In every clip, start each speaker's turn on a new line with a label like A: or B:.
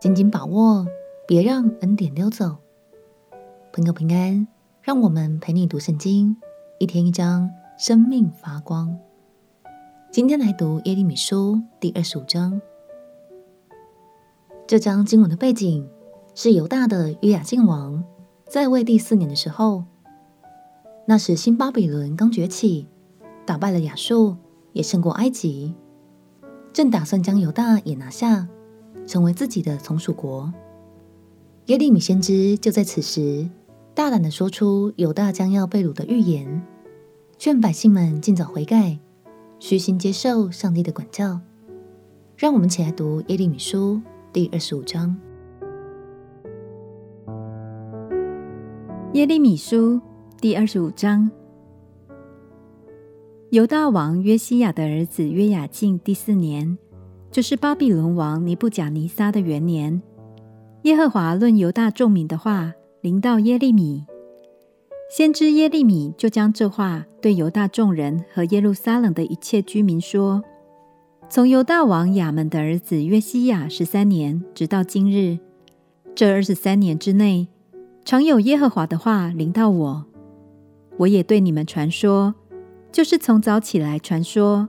A: 紧紧把握，别让恩典溜走。朋友平安，让我们陪你读圣经，一天一章，生命发光。今天来读耶利米书第二十五章。这章经文的背景是犹大的约雅敬王在位第四年的时候，那时新巴比伦刚崛起，打败了亚述，也胜过埃及，正打算将犹大也拿下。成为自己的从属国。耶利米先知就在此时大胆地说出犹大将要被掳的预言，劝百姓们尽早悔改，虚心接受上帝的管教。让我们起来读耶利米书第二十五章。
B: 耶利米书第二十五章，犹大王约西亚的儿子约雅敬第四年。就是巴比伦王尼布甲尼撒的元年，耶和华论犹大众民的话临到耶利米，先知耶利米就将这话对犹大众人和耶路撒冷的一切居民说：从犹大王亚们的儿子约西亚十三年直到今日，这二十三年之内，常有耶和华的话临到我，我也对你们传说，就是从早起来传说，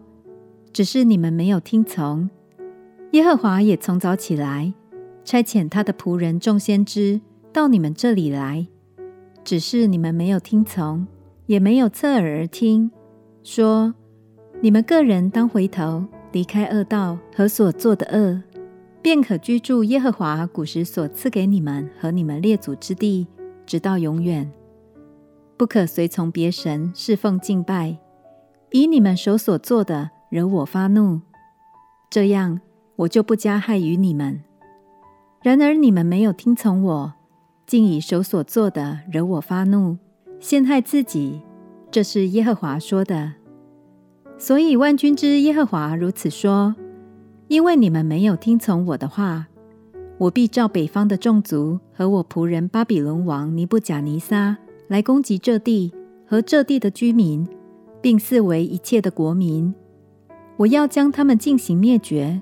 B: 只是你们没有听从。耶和华也从早起来，差遣他的仆人众先知到你们这里来，只是你们没有听从，也没有侧耳而听。说：你们个人当回头，离开恶道和所做的恶，便可居住耶和华古时所赐给你们和你们列祖之地，直到永远。不可随从别神侍奉敬拜，以你们手所做的惹我发怒，这样。我就不加害于你们。然而你们没有听从我，竟以手所做的惹我发怒，陷害自己。这是耶和华说的。所以万军之耶和华如此说：因为你们没有听从我的话，我必召北方的众族和我仆人巴比伦王尼布甲尼撒来攻击这地和这地的居民，并四围一切的国民。我要将他们进行灭绝。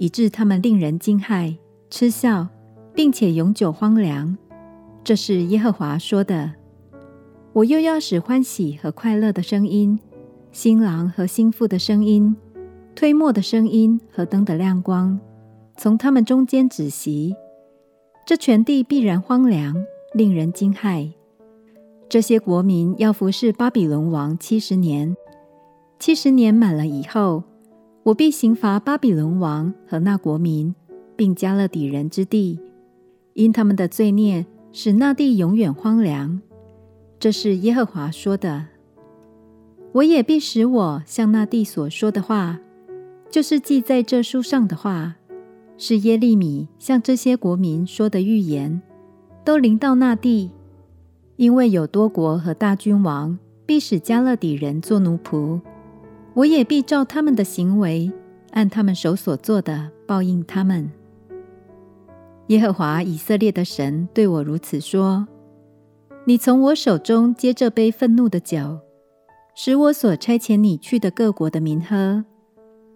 B: 以致他们令人惊骇、嗤笑，并且永久荒凉。这是耶和华说的。我又要使欢喜和快乐的声音、新郎和新妇的声音、推磨的声音和灯的亮光，从他们中间止息。这全地必然荒凉，令人惊骇。这些国民要服侍巴比伦王七十年。七十年满了以后。我必刑罚巴比伦王和那国民，并迦勒底人之地，因他们的罪孽使那地永远荒凉。这是耶和华说的。我也必使我向那地所说的话，就是记在这书上的话，是耶利米向这些国民说的预言，都临到那地，因为有多国和大君王必使迦勒底人做奴仆。我也必照他们的行为，按他们手所做的报应他们。耶和华以色列的神对我如此说：你从我手中接这杯愤怒的酒，使我所差遣你去的各国的民喝，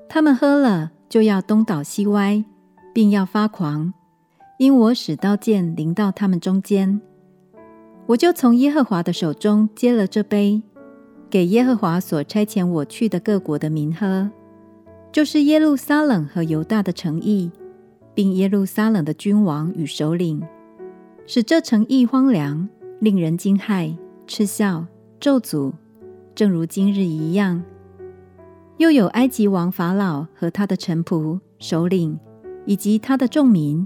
B: 他们喝了就要东倒西歪，并要发狂，因我使刀剑临到他们中间。我就从耶和华的手中接了这杯。给耶和华所差遣我去的各国的民喝，就是耶路撒冷和犹大的诚意，并耶路撒冷的君王与首领，使这城邑荒凉，令人惊骇、嗤笑、咒诅，正如今日一样。又有埃及王法老和他的臣仆、首领，以及他的众民，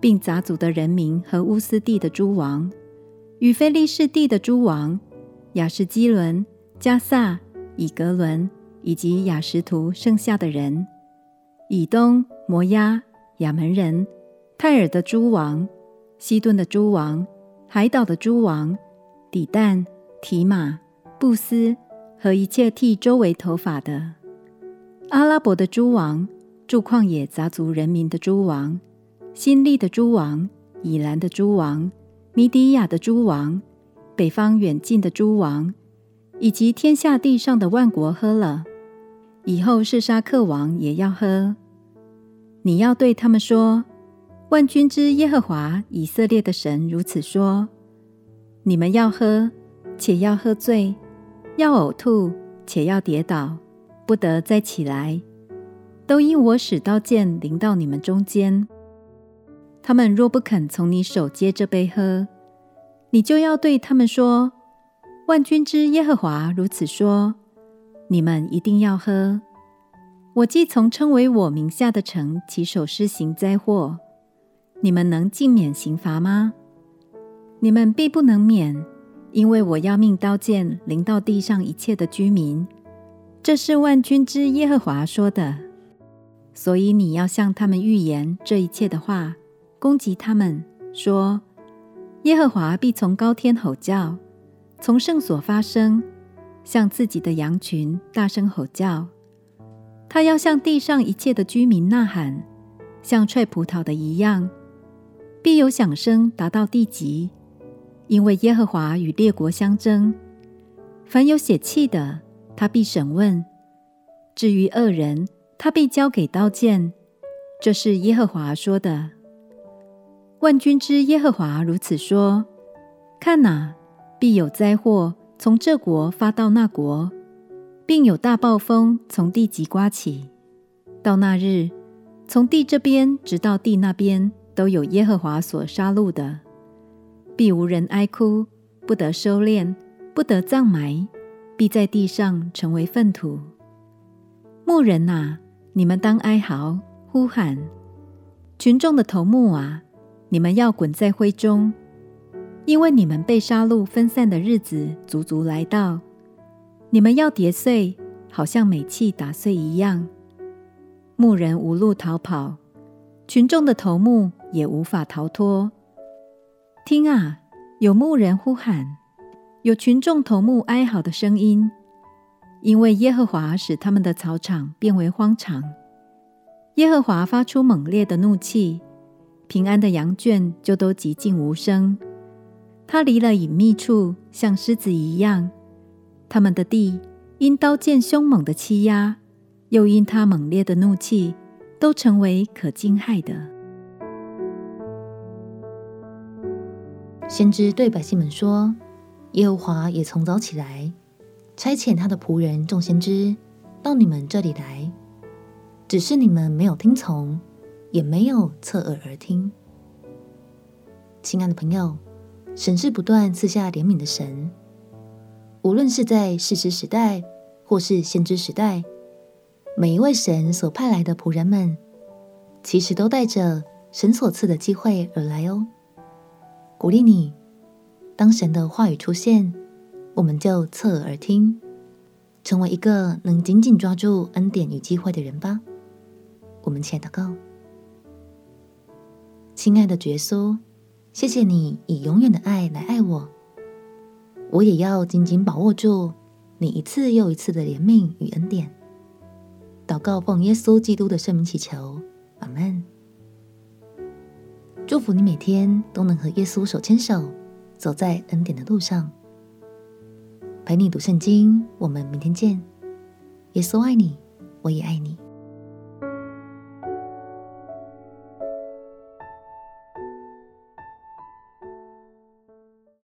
B: 并杂族的人民和乌斯地的诸王，与非利士地的诸王，亚士基伦。加萨、以格伦以及雅什图剩下的人，以东、摩押、亚门人、泰尔的诸王、西顿的诸王、海岛的诸王、底但、提马、布斯和一切剃周围头发的，阿拉伯的诸王、住旷野杂族人民的诸王、新利的诸王、以兰的诸王、米底亚的诸王、北方远近的诸王。以及天下地上的万国喝了，以后示沙克王也要喝。你要对他们说：万军之耶和华以色列的神如此说：你们要喝，且要喝醉，要呕吐，且要跌倒，不得再起来，都因我使刀剑临到你们中间。他们若不肯从你手接这杯喝，你就要对他们说：万军之耶和华如此说：你们一定要喝。我既从称为我名下的城起手施行灾祸，你们能尽免刑罚吗？你们必不能免，因为我要命刀剑临到地上一切的居民。这是万军之耶和华说的。所以你要向他们预言这一切的话，攻击他们，说：耶和华必从高天吼叫，从圣所发声，向自己的羊群大声吼叫。他要向地上一切的居民呐喊，像踹葡萄的一样，必有响声达到地极，因为耶和华与列国相争。凡有血气的，他必审问；至于恶人，他必交给刀剑。这是耶和华说的。万军之耶和华如此说：看哪，必有灾祸从这国发到那国。并有大暴风从地极刮起，到那日，从地这边直到地那边，都有耶和华所杀戮的，必无人哀哭，不得收敛，不得葬埋，必在地上成为粪土。牧人哪，你们当哀嚎呼喊；群众的头目啊，你们要滚在灰中，因为你们被杀戮分散的日子足足来到。你们要跌碎，好像煤器打碎一样。牧人无路逃跑，群众的头目也无法逃脱。听啊，有牧人呼喊，有群众头目哀嚎的声音，因为耶和华使他们的草场变为荒场。耶和华发出猛烈的怒气，平安的羊圈就都寂静无声。他离了隐秘处，像狮子一样。他们的地因刀剑凶猛的欺压，又因他猛烈的怒气，都成为可惊骇的。
A: 先知对百姓们说：“耶和华也从早起来，差遣他的仆人众先知到你们这里来，只是你们没有听从，也没有侧耳而听。”亲爱的朋友，神是不断赐下怜悯的神。无论是在士师时代，或是先知时代，每一位神所派来的仆人们，其实都带着神所赐的机会而来哦。鼓励你，当神的话语出现，我们就侧耳而听，成为一个能紧紧抓住恩典与机会的人吧。我们且祷告，亲爱的耶稣，谢谢你以永远的爱来爱我。我也要紧紧把握住你一次又一次的怜悯与恩典。祷告奉耶稣基督的圣名祈求，阿门。祝福你每天都能和耶稣手牵手，走在恩典的路上。陪你读圣经，我们明天见。耶稣爱你，我也爱你。